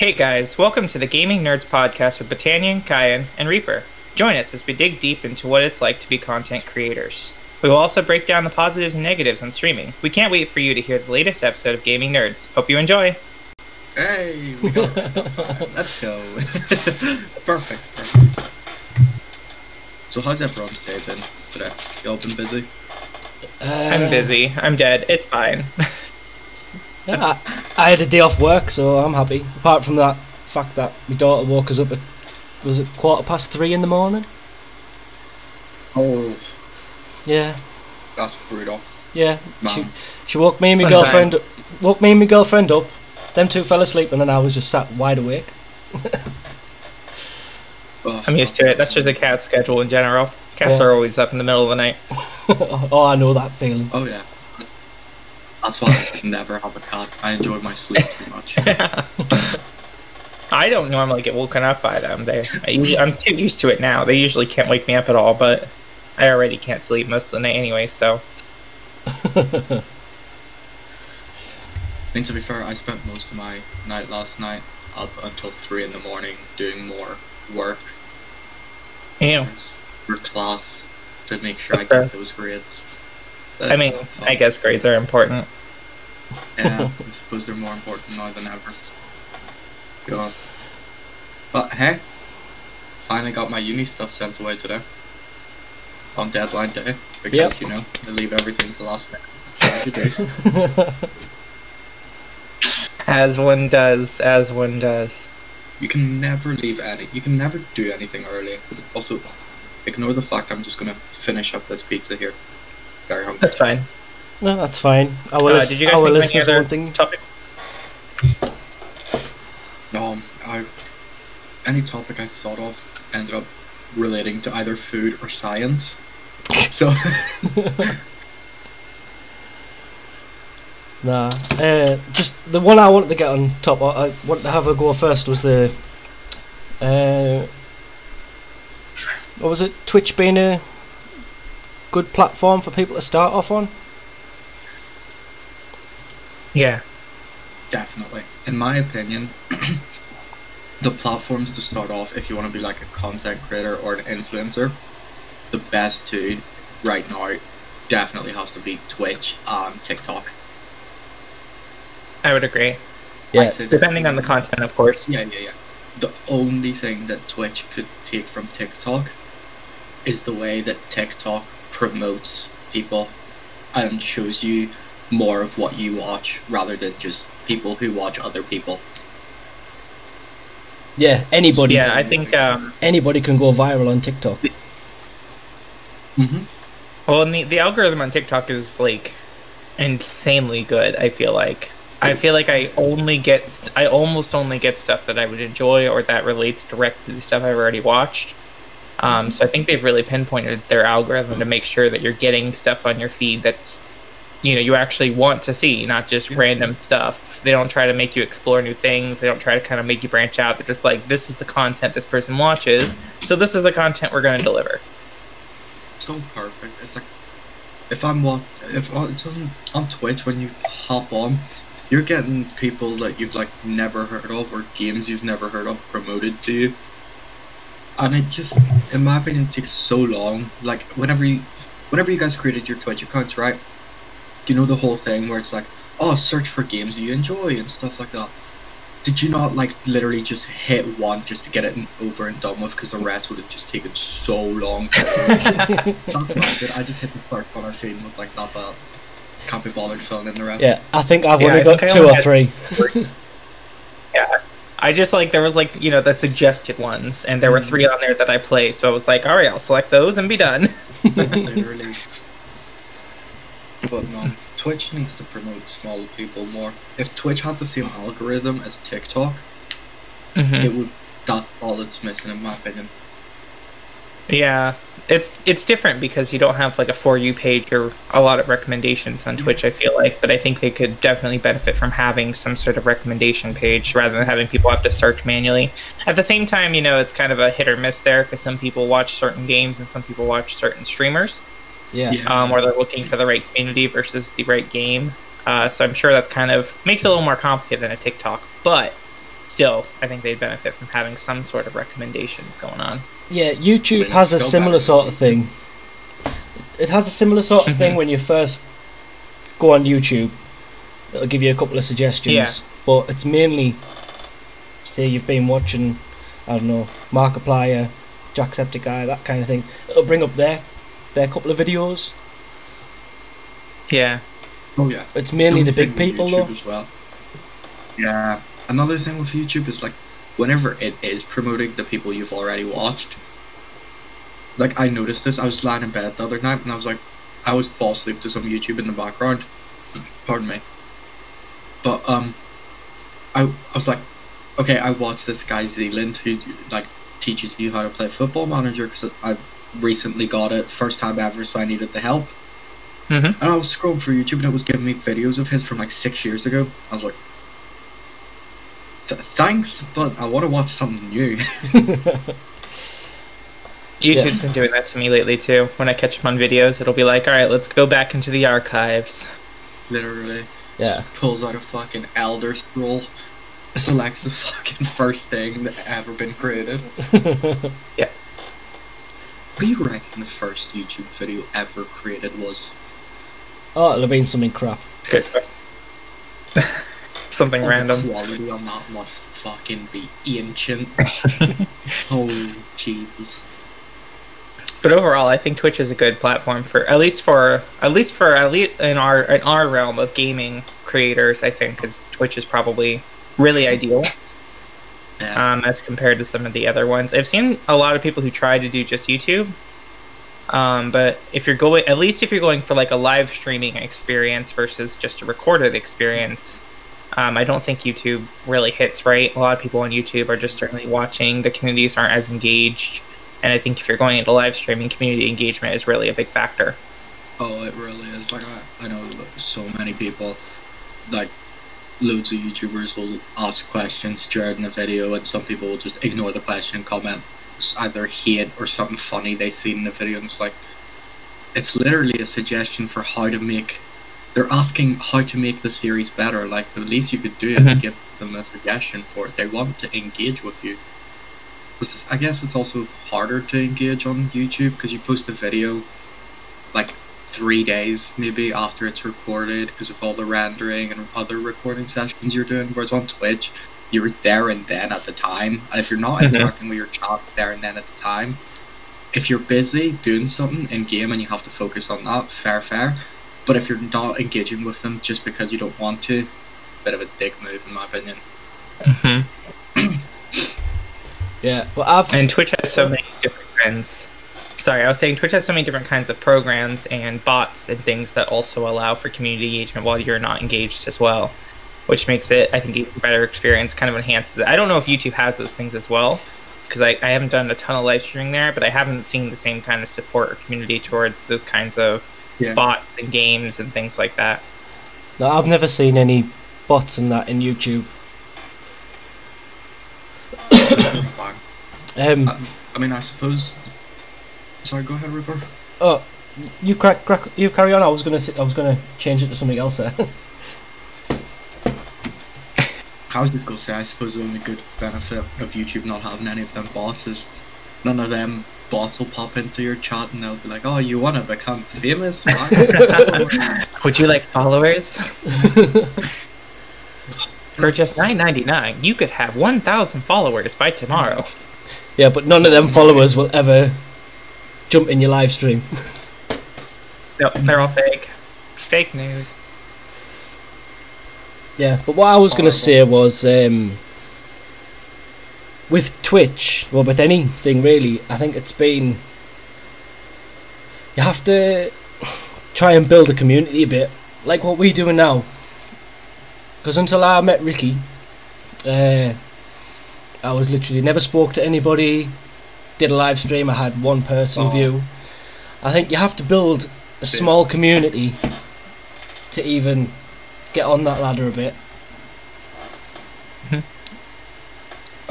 Hey guys, welcome to the Gaming Nerds podcast with Batanyan, Kyan, and Reaper. Join us as we dig deep into what it's like to be content creators. We will also break down the positives and negatives on streaming. We can't wait for you to hear the latest episode of Gaming Nerds. Hope you enjoy. Hey, we got. Let's go. perfect, perfect. So how's everyone's day been today? You all been busy? Uh, I'm busy. I'm dead. It's fine. Yeah, I, I had a day off work, so I'm happy. Apart from that fact that my daughter woke us up at was it quarter past three in the morning? Oh, Yeah, that's brutal. yeah. She Man. she woke me and my Fun girlfriend woke me and my girlfriend up. Them two fell asleep, and then I was just sat wide awake. Oh, I'm used to it. That's just a cat schedule in general. Cats Yeah. are always up in the middle of the night. oh, I know that feeling. Oh yeah. That's why I can never have a cat. I enjoy my sleep too much. I don't normally get woken up by them. They, I, I'm too used to it now. They usually can't wake me up at all, but I already can't sleep most of the night anyway. So I mean, to be fair, I spent most of my night last night up until three in the morning doing more work you know, for class to make sure I get best. those grades. I mean, not. I guess grades are important. Yeah, I suppose they're more important now than ever. God. But hey, finally got my uni stuff sent away today. On deadline day. Because, Yep. you know, I leave everything to last minute. That's what you do. As one does, as one does. You can never leave any. You can never do anything early. Also, ignore the fact I'm just gonna finish up this pizza here. Very hungry. That's fine. no, that's fine. Our, Uh, lis- did you guys our think of any listeners other one thing. topic? No, I any topic I thought of ended up relating to either food or science. So Nah, uh, just the one I wanted to get on top. I I wanted to have a go first. Was the uh, what was it? Twitch being a good platform for people to start off on. Yeah. definitely, in my opinion, the platforms to start off if you want to be like a content creator or an influencer, the best two right now definitely has to be Twitch and TikTok. I would agree. Yeah. Say they're Depending on the content, of course. Yeah, yeah, yeah. The only thing that Twitch could take from TikTok is the way that TikTok promotes people and shows you more of what you watch rather than just people who watch other people. Yeah, anybody. Yeah, I think. Um, Anybody can go viral on TikTok. Mm-hmm. well, and the the algorithm on TikTok is like insanely good. I feel like. I feel like I only get, st- I almost only get stuff that I would enjoy or that relates directly to the stuff I've already watched. Um, so I think they've really pinpointed their algorithm to make sure that you're getting stuff on your feed that's, you know, you actually want to see, not just random stuff. They don't try to make you explore new things. They don't try to kind of make you branch out. They're just like, this is the content this person watches, so this is the content we're going to deliver. So perfect. It's like if I'm what if uh, it doesn't on Twitch when you hop on, you're getting people that you've like never heard of or games you've never heard of promoted to you. And it just, in my opinion, takes so long. Like whenever you, whenever you guys created your Twitch accounts, right? You know the whole thing where it's like, oh, search for games you enjoy and stuff like that. Did you not like literally just hit one just to get it over and done with? Because the rest would have just taken so long. To That's what I just hit the first one I seen and was like, that's a can't be bothered filling in the rest. Yeah, I think I've Yeah, only I got think I two or had- three. I just like there was like you know the suggested ones, and there were three on there that I play. So I was like, all right, I'll select those and be done. literally. But no, Twitch needs to promote smaller people more. If Twitch had the same algorithm as TikTok, Mhm. it would. That's all it's missing, in my opinion. Yeah, it's it's different because you don't have like a for you page or a lot of recommendations on Twitch. I feel like, but I think they could definitely benefit from having some sort of recommendation page rather than having people have to search manually. At the same time, you know, it's kind of a hit or miss there because some people watch certain games and some people watch certain streamers. Yeah. Yeah. um, where they're looking for the right community versus the right game. Uh, so I'm sure that's kind of makes it a little more complicated than a TikTok. But still, I think they'd benefit from having some sort of recommendations going on. Yeah, YouTube But has a it's still similar better sort of thing. It has a similar sort of thing when you first go on YouTube. It'll give you a couple of suggestions, Yeah. but it's mainly say you've been watching, I don't know, Markiplier, Jacksepticeye, that kind of thing. It'll bring up their their couple of videos. Yeah. Oh yeah. It's mainly the big people YouTube though. as well. Yeah. Another thing with YouTube is like whenever it is promoting the people you've already watched. Like I noticed this. I was lying in bed the other night and I was like, I was fall asleep to some YouTube in the background. Pardon me. But um, I I was like, okay, I watched this guy Zealand who like teaches you how to play Football Manager because I recently got it first time ever, so I needed the help. hmm And I was scrolling through YouTube and it was giving me videos of his from like six years ago. I was like, "Th- thanks, but I want to watch something new. YouTube's been doing that to me lately too. When I catch up on videos, it'll be like, all right, let's go back into the archives. Literally. yeah. Just pulls out a fucking Elder Scroll, selects the fucking first thing that ever been created. Yeah. What do you reckon the first YouTube video ever created was? oh, it'll have been something crap. It's good. Something Oh, random. Quality on that must fucking be ancient. oh, Jesus. But overall, I think Twitch is a good platform for at least for at least for at least in our in our realm of gaming creators. I think because Twitch is probably really ideal Yeah. um, as compared to some of the other ones. I've seen a lot of people who try to do just YouTube. Um, but if you're going, at least if you're going for like a live streaming experience versus just a recorded experience, um, I don't think YouTube really hits right. A lot of people on YouTube are just certainly watching. The communities aren't as engaged, and I think if you're going into live streaming, community engagement is really a big factor. Oh, it really is. Like I, I know so many people, like loads of YouTubers will ask questions during the video, and some people will just ignore the question and comment either hate or something funny they see in the video, and it's like, it's literally a suggestion for how to make. They're asking how to make the series better. Like the least you could do is Mhm. give them a suggestion for it. They want to engage with you. Is- I guess it's also harder to engage on YouTube because you post a video like three days maybe after it's recorded because of all the rendering and other recording sessions you're doing. Whereas on Twitch, you're there and then at the time. And if you're not Mhm. interacting with your chat there and then at the time, if you're busy doing something in game and you have to focus on that, fair, fair. But if you're not engaging with them just because you don't want to, bit of a dick move in my opinion. hmm Yeah, Well, I've And Twitch has so many different kinds. Sorry, I was saying Twitch has so many different kinds of programs and bots and things that also allow for community engagement while you're not engaged as well, which makes it, I think, a better experience. Kind of enhances it. I don't know if YouTube has those things as well, because I, I haven't done a ton of live streaming there, but I haven't seen the same kind of support or community towards those kinds of Yeah. bots and games and things like that. no, I've never seen any bots and that in YouTube. Um, Uh, I mean, I suppose. Sorry, go ahead, Rupert. oh, you crack, crack, you carry on. I was gonna, I was gonna change it to something else there. I was just gonna say, I suppose the only good benefit of YouTube not having any of them bots is none of them bots will pop into your chat and they'll be like, "Oh, you want to become famous?" Would you like followers? For just nine ninety nine, you could have one thousand followers by tomorrow. yeah, but none of them followers will ever jump in your live stream. No, they're all fake. Fake news. Yeah, but what I was going to say was um, with Twitch, well, with anything really, I think it's been. You have to try and build a community a bit, like what we're doing now. Because until I met Ricky, uh, I was literally never spoke to anybody, did a live stream, I had one person Oh. view. I think you have to build a small community to even get on that ladder a bit.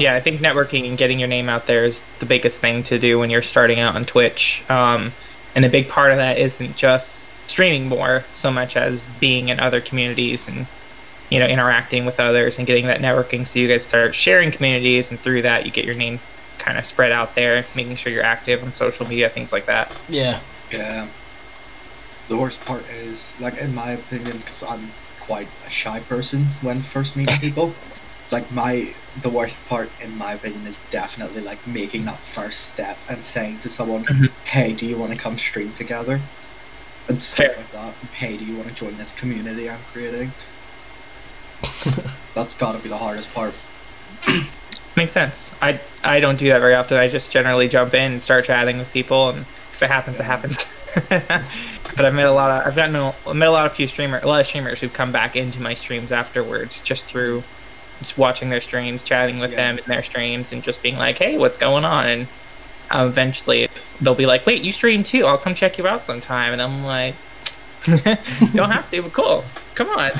Yeah, I think networking and getting your name out there is the biggest thing to do when you're starting out on Twitch. Um, and a big part of that isn't just streaming more so much as being in other communities and you know, interacting with others and getting that networking. So you guys start sharing communities, and through that, you get your name kind of spread out there, making sure you're active on social media, things like that. Yeah. Yeah. The worst part is, like, in my opinion, because I'm quite a shy person when first meeting people. Like my, the worst part in my opinion is definitely like making that first step and saying to someone, Mhm. "Hey, do you want to come stream together?" And stuff Fair. like that. Hey, do you want to join this community I'm creating? That's got to be the hardest part. Makes sense. I I don't do that very often. I just generally jump in and start chatting with people, and if it happens, it happens. but I've met a lot of I've gotten a, I've met a lot of few streamer a lot of streamers who've come back into my streams afterwards just through watching their streams, chatting with Yeah. them in their streams, and just being like, "Hey, what's going on?" And um, eventually they'll be like, "Wait, you stream too? I'll come check you out sometime." And I'm like, "You don't have to, but cool. Come on."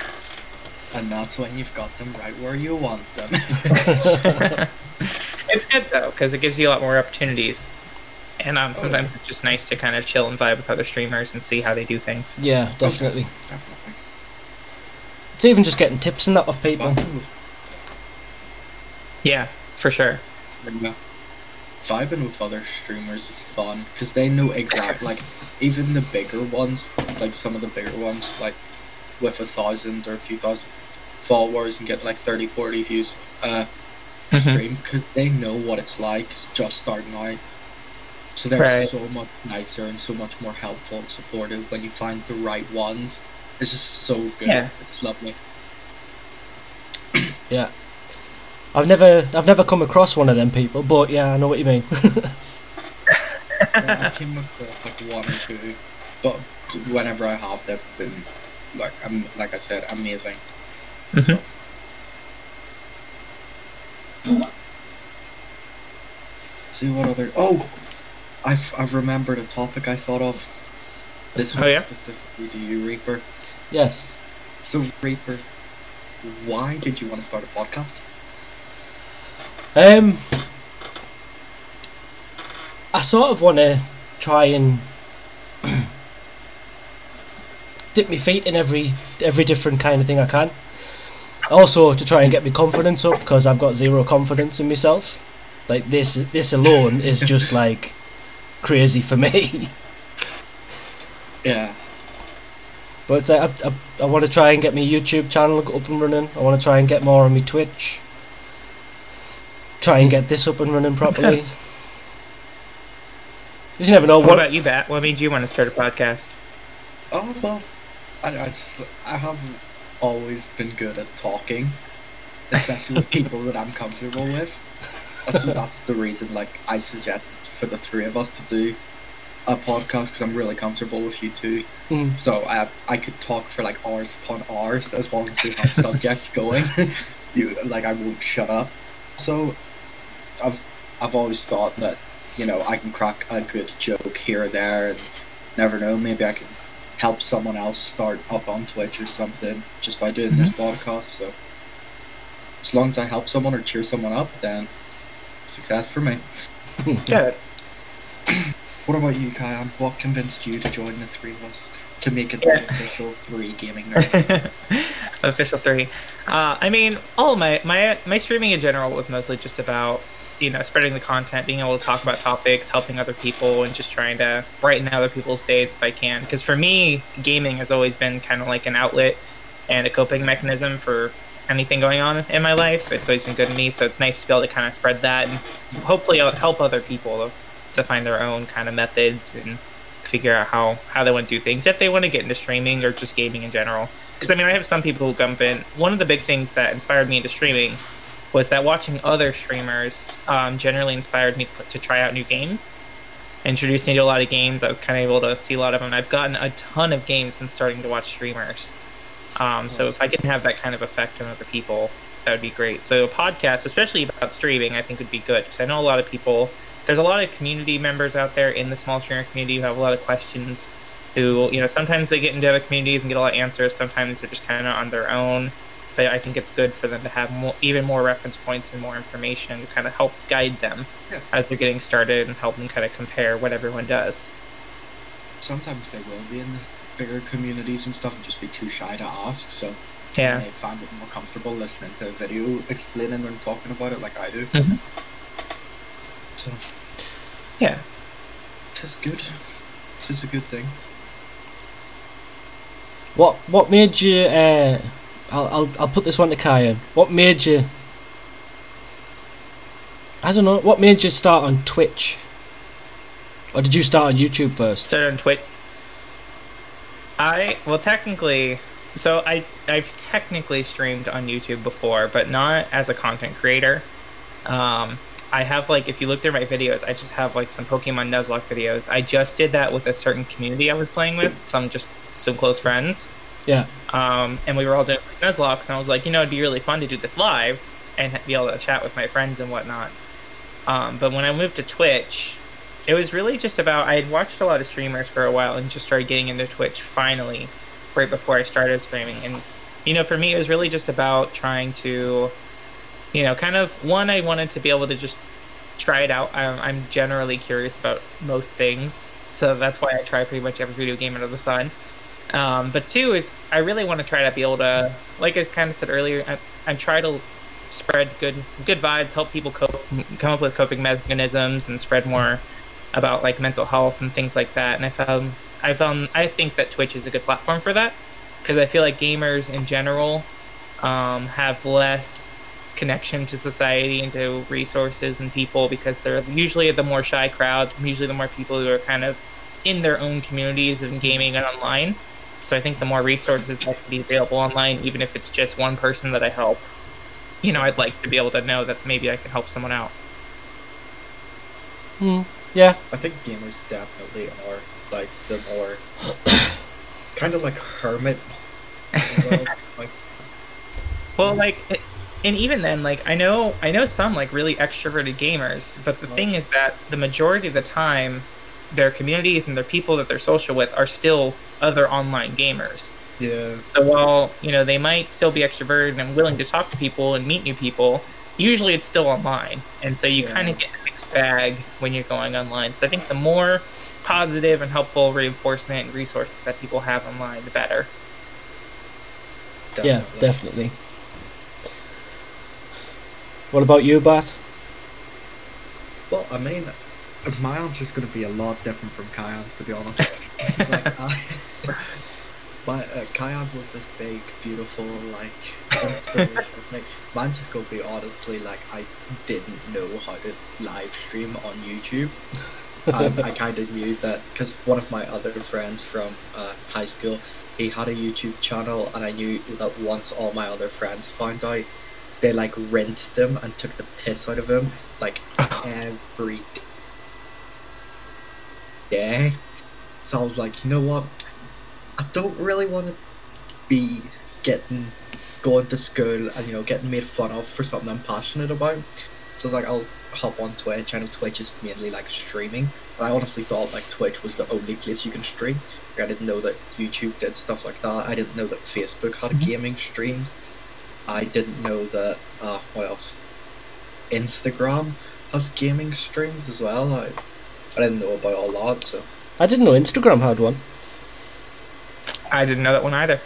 And that's when you've got them right where you want them. it's good though because it gives you a lot more opportunities and um, Oh, sometimes yeah. it's just nice to kind of chill and vibe with other streamers and see how they do things Yeah, definitely. Definitely. It's even just getting tips and that off people. Vibing with, yeah for sure yeah. Vibing with other streamers is fun because they know exactly like even the bigger ones, like some of the bigger ones, like with a thousand or a few thousand followers and get like 30, 40 views uh Mhm. stream because they know what it's like it's just starting out. So they're Right. so much nicer and so much more helpful and supportive when you find the right ones. It's just so good. Yeah. It's lovely. Yeah. I've never I've never come across one of them people, but yeah, I know what you mean. Yeah, I came across like one or two, but whenever I have, they've been like I'm like I said, amazing. Mhm. See what other? Oh, I've I've remembered a topic I thought of. This Oh, one yeah? specifically to you, Reaper. yes. So Reaper, why did you want to start a podcast? Um I sort of want to try and dip my feet in every every different kind of thing I can. Also to try and get my confidence up because I've got zero confidence in myself. Like this this alone is just like crazy for me. Yeah, But uh, I, I, I want to try and get my YouTube channel up and running. I want to try and get more on my Twitch. Try and get this up and running properly. You never know what what. about you bat what made you want to start a podcast Oh well, I, I, just, I haven't always been good at talking, especially with people that I'm comfortable with. That's that's the reason. Like I suggest for the three of us to do a podcast because I'm really comfortable with you two. Mm. So I I could talk for like hours upon hours as long as we have subjects going. you like I won't shut up. So I've I've always thought that you know I can crack a good joke here or there, and never know maybe I can help someone else start up on Twitch or something just by doing this podcast. So as long as I help someone or cheer someone up, then success for me. good What about you, Kyan? What convinced you to join the three of us to make it Yeah. the official three gaming nerd? official three uh, i mean all my my my streaming in general was mostly just about you know spreading the content being able to talk about topics helping other people and just trying to brighten other people's days if i can. Because for me gaming has always been kind of like an outlet and a coping mechanism for anything going on in my life. It's always been good to me so it's nice to be able to kind of spread that and hopefully uh, help other people to find their own kind of methods and figure out how how they want to do things if they want to get into streaming or just gaming in general. Because i mean i have some people who jump in one of the big things that inspired me into streaming was that watching other streamers um, generally inspired me to, try out new games introduced me to a lot of games. I was kind of able to see a lot of them i've gotten a ton of games since starting to watch streamers. Um, so if i can have that kind of effect on other people that would be great. So a podcast especially about streaming i think would be good because i know a lot of people there's a lot of community members out there in the small streamer community who have a lot of questions who you know sometimes they get into other communities and get a lot of answers sometimes they're just kind of on their own but i think it's good for them to have more, even more reference points and more information to kind of help guide them Yeah. as they're getting started and help them kind of compare what everyone does Sometimes they will be in the bigger communities and stuff and just be too shy to ask. So Yeah. And they find it more comfortable listening to a video explaining and talking about it like I do. Mhm. So Yeah. tis good. Tis a good thing. What what made you? Uh, I'll I'll I'll put this one to Kaya. What made you? I don't know. What made you start on Twitch? Or did you start on YouTube first? started on Twitch. I well technically, so I I've technically streamed on YouTube before, but not as a content creator. Um, I have like if you look through my videos, I just have like some Pokemon Nuzlocke videos. I just did that with a certain community I was playing with, some just some close friends. Yeah. Um, and we were all doing Nuzlockes, and I was like, you know, it'd be really fun to do this live and be able to chat with my friends and whatnot. Um, but when I moved to Twitch, it was really just about I had watched a lot of streamers for a while and just started getting into Twitch finally, right before I started streaming. And you know, for me, it was really just about trying to, you know, kind of one, I wanted to be able to just try it out. I'm, I'm generally curious about most things, so that's why I try pretty much every video game under the sun. Um, but two is I really want to try to be able to, like I kind of said earlier, I, I'm to spread good good vibes, help people cope, come up with coping mechanisms, and spread more about like mental health and things like that. And I found I found I think that Twitch is a good platform for that because I feel like gamers in general um, have less connection to society and to resources and people because they're usually the more shy crowd, usually the more people who are kind of in their own communities of gaming and online. So I think the more resources that can be available online, even if it's just one person that I help, you know, I'd like to be able to know that maybe I can help someone out. Hmm. Yeah. I think gamers definitely are like the more kind of like hermit. you know, like Well, like, and even then, like, I know, I know some like really extroverted gamers, but the thing is that the majority of the time, their communities and their people that they're social with are still other online gamers. yeah, So while you know they might still be extroverted and willing to talk to people and meet new people, usually it's still online, and so you Yeah. kind of get a mixed bag when you're going online. So I think the more positive and helpful reinforcement and resources that people have online, the better. Yeah. Definitely. What about you, Bat? Well, I mean, my answer is going to be a lot different from Kyan's, to be honest. like, I, my uh, Kyan's was this big, beautiful, like inspirational thing. Mine's just going to be honestly like I didn't know how to live stream on YouTube. um, I kind of knew that because one of my other friends from uh, high school, he had a YouTube channel, and I knew that once all my other friends found out, they like rinsed him and took the piss out of him like every day. So I was like, you know what? I don't really want to be getting going to school and you know getting made fun of for something I'm passionate about. So I was like, I'll hop on Twitch. I know Twitch is mainly like streaming, and I honestly thought like Twitch was the only place you can stream. Like, I didn't know that YouTube did stuff like that. I didn't know that Facebook had Mhm. gaming streams. I didn't know that. Uh, what else? Instagram has gaming streams as well. I, I didn't know about all that. So I didn't know Instagram had one. I didn't know that one either.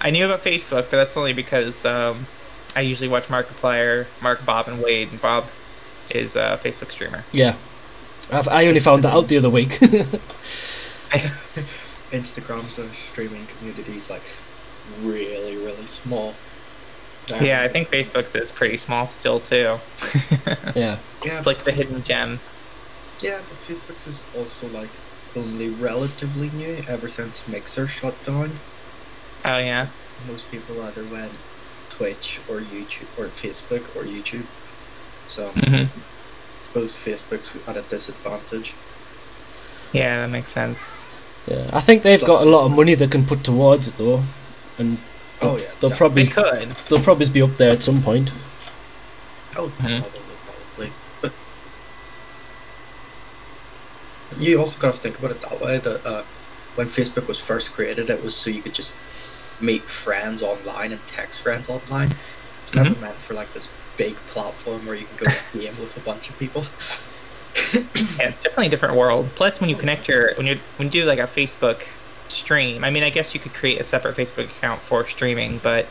I knew about Facebook, but that's only because um, I usually watch Markiplier, Mark, Bob, and Wade, and Bob is a Facebook streamer. Yeah. I've, I only found that out the other week. Instagram's a streaming community is like really really small. Yeah, I think Facebook's is pretty small still too. yeah. Yeah, it's like the hidden gem. Yeah, but Facebook's is also like only relatively new ever since Mixer shut down. Oh yeah. Most people either went Twitch or YouTube or Facebook or YouTube. So hmm I suppose Facebook's at a disadvantage. Yeah, that makes sense. Yeah. I think they've got a lot of money they can put towards it though, and Oh yeah, they'll yeah. probably We could. they'll probably be up there at some point. Oh, Mhm. probably, probably. But you also got to think about it that way. That uh, when Facebook was first created, it was so you could just meet friends online and text friends online. It's never meant for like this big platform where you can go game with a bunch of people. Yeah, it's definitely a different world. Plus, when you connect your when you when you do like a Facebook stream. I mean, I guess you could create a separate Facebook account for streaming, but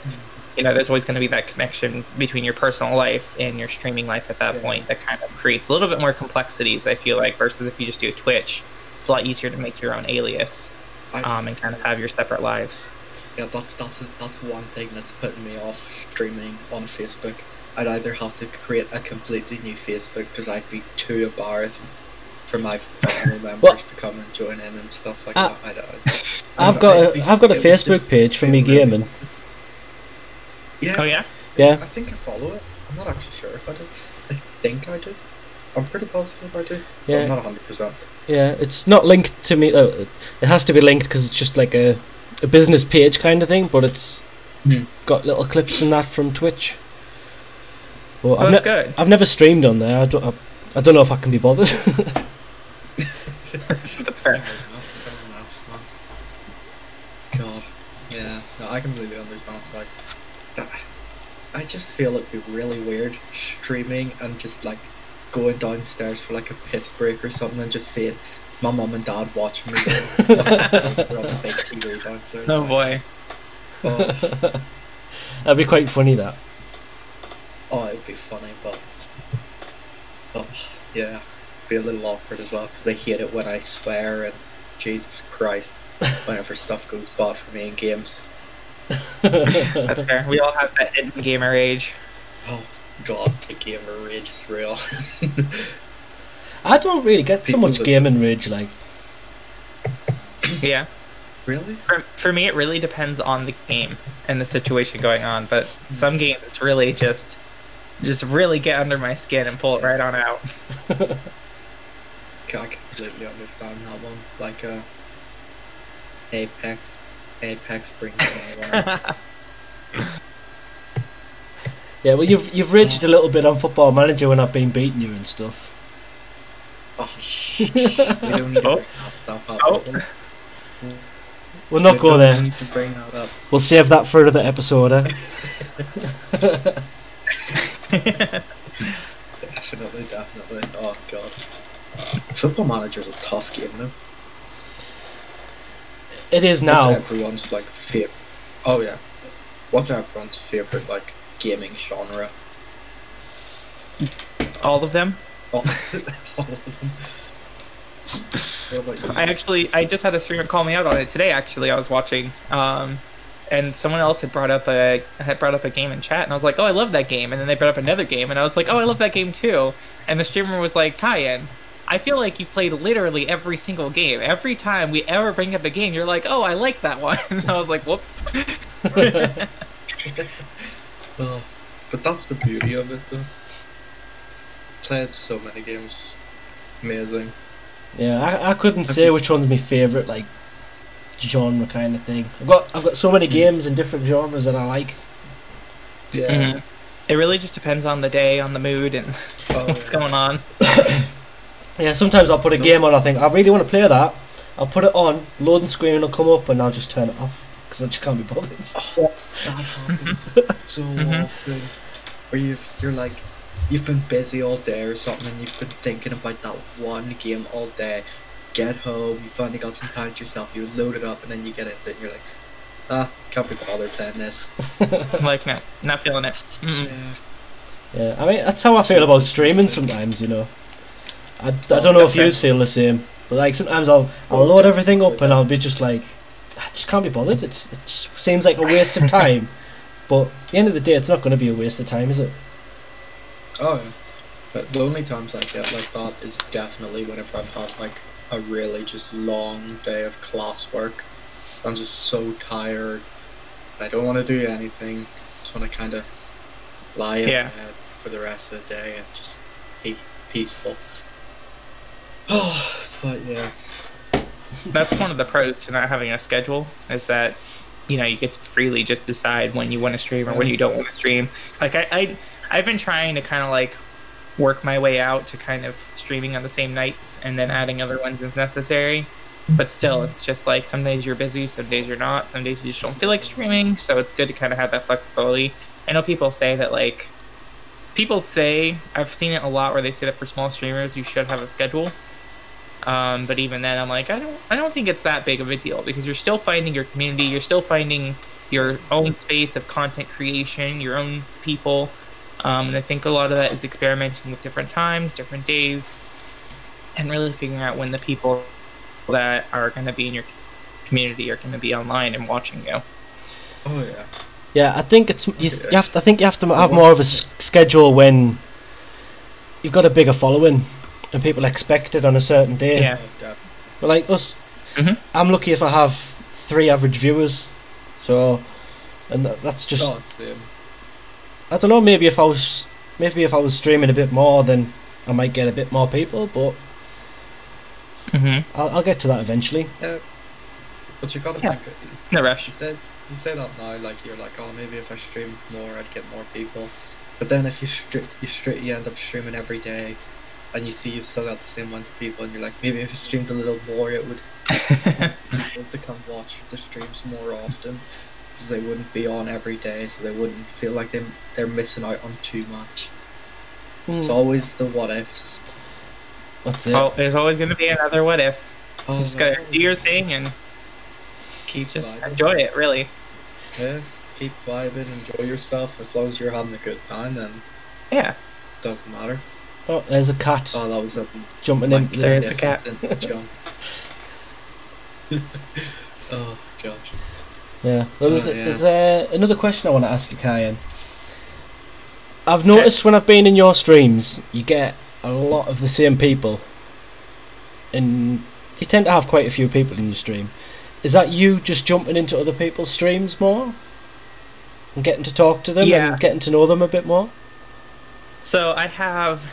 you know, there's always going to be that connection between your personal life and your streaming life at that Yeah. point that kind of creates a little bit more complexities, I feel like, versus if you just do a Twitch. It's a lot easier to make your own alias um, and kind of have your separate lives. yeah, that's that's that's one thing that's putting me off streaming on Facebook. I'd either have to create a completely new Facebook because I'd be too embarrassed for my family members Well- to come and join in and stuff like Uh, that. I don't. I've got I'd be- a, I've got a it would just Facebook page for me gaming. Yeah. Oh yeah, Yeah. I think I follow it. I'm not actually sure if I do. I think I do. I'm pretty positive I do. but Yeah. I'm not 100. percent Yeah, it's not linked to me. Uh, it has to be linked because it's just like a, a business page kind of thing, but it's Hmm. got little clips and that from Twitch. But oh, I've, that's ne- good. I've never streamed on there. I don't, I, I don't know if I can be bothered. That's fair. God. Yeah. No, I completely understand. Like, I- I just feel it'd be really weird streaming and just like going downstairs for like a piss break or something and just seeing my mum and dad watching me. We're on the big TV downstairs. Oh like, boy. Oh, That'd be quite funny. That. oh, it'd be funny, but. Oh, yeah. Be a little awkward as well because they hate it when I swear and Jesus Christ. Whenever stuff goes bad for me in games. That's fair. We all have that hidden gamer age. Oh god, the gamer rage is real. I don't really get so much that- gaming rage. Like, Yeah. really? For, for me, it really depends on the game and the situation going on. But some games really just just really get under my skin and pull it right on out. I completely understand that one. Like uh Apex. Apex brings me yeah, well, you've you've raged a little bit on Football Manager when I've been beating you and stuff. Oh. We don't need to Oh. bring that stuff up. Oh. We'll not We go don't there. need to bring that up. We'll save that for another episode. Eh? Definitely, definitely. Oh god. Football Manager's a tough game though. It is now. What's now. everyone's like favorite Oh yeah. What's everyone's favorite like gaming genre? all of them. All, all of them. What about you? I actually, I just had a streamer call me out on it today. Actually, I was watching, um, and someone else had brought up a had brought up a game in chat, and I was like, "Oh, I love that game." And then they brought up another game, and I was like, "Oh, I love that game too." And the streamer was like, "Kyan, I feel like you've played literally every single game. Every time we ever bring up a game, you're like, "Oh, I like that one." And I was like, "Whoops." Oh, but that's the beauty of it though. Played so many games. Amazing. Yeah, I, I couldn't Have say you- which one's my favourite like genre kind of thing. I've got I've got so many Mm. games in different genres that I like. Yeah. Mhm. It really just depends on the day, on the mood, and Oh, what's yeah. going on. Yeah, sometimes I'll put a No. game on. I think I really want to play that. I'll put it on. Loading screen will come up, and I'll just turn it off because I just can't be bothered. Oh, that happens so Mhm. often. Where you've you're like you've been busy all day or something and you've been thinking about that one game all day. Get home, you finally got some time to yourself, you load it up and then you get into it and you're like, ah, can't be bothered playing this. I'm like, no, not feeling it. Mm-mm. Yeah. Yeah, I mean that's how I feel about streaming sometimes. You know, I, I don't know if that's you feel the same, but like sometimes I'll I'll load everything up and I'll be just like, I just can't be bothered. It's it just seems like a waste of time. But at the end of the day, it's not going to be a waste of time, is it? Oh yeah. But the only times I get like that is definitely whenever I've had like a really just long day of classwork. I'm just so tired. I don't want to do anything. I Just want to kind of lie in Yeah. bed for the rest of the day and just be peaceful. Oh, but yeah. that's one of the pros to not having a schedule is that you know you get to freely just decide when you want to stream or when you don't want to stream. Like i, I i've been trying to kind of like work my way out to kind of streaming on the same nights and then adding other ones as necessary. But still mm-hmm. it's just like some days you're busy some days you're not. Some days you just don't feel like streaming so it's good to kind of have that flexibility. I know people say that like people say i've seen it a lot where they say that for small streamers you should have a schedule Um, but even then, I'm like, I don't, I don't think it's that big of a deal because you're still finding your community, you're still finding your own space of content creation, your own people, um, and I think a lot of that is experimenting with different times, different days, and really figuring out when the people that are going to be in your community are going to be online and watching you. Oh yeah. Yeah, I think it's you, you have. I think you have to have more of a s- schedule when you've got a bigger following and people expect it on a certain day. Yeah. But like us, Mhm. I'm lucky if I have three average viewers. So, and that, that's just. Oh, same. I don't know. Maybe if I was, maybe if I was streaming a bit more, then I might get a bit more people. But hmm I'll, I'll get to that eventually. Yeah. But you gotta Yeah. think. No rush. You said you say that now, like you're like, oh, maybe if I streamed more, I'd get more people. But then if you stri- you stri- you end up streaming every day, and you see you've still got the same amount of people, and you're like, maybe if I streamed a little more, it would people to come watch the streams more often, because they wouldn't be on every day, so they wouldn't feel like they they're missing out on too much. It's Mm, always the what ifs. that's it. Oh, there's always going to be another what if. Oh, just gotta do your thing and keep just vibing. enjoy it. Really. Yeah, keep vibing, enjoy yourself. As long as you're having a good time, then Yeah. it doesn't matter. Oh, there's a cat Oh, that was a jumping like, in. there's The, a cat. difference oh gosh. yeah. Well, there's, Oh, yeah. there's uh, another question I want to ask you, Kyan. I've noticed when I've been in your streams, you get a lot of the same people, and you tend to have quite a few people in your stream. Is that you just jumping into other people's streams more and getting to talk to them Yeah. and getting to know them a bit more? So I have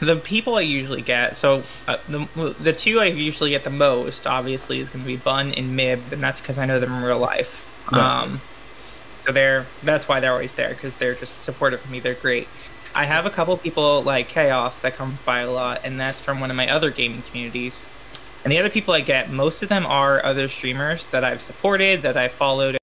the people I usually get. So uh, the the two I usually get the most, obviously, is going to be Bun and Mib, and that's because I know them in real life. Right. Um, so they're that's why they're always there because they're just supportive of me. They're great. I have a couple people like Chaos that come by a lot, and that's from one of my other gaming communities. And the other people I get, most of them are other streamers that I've supported, that I followed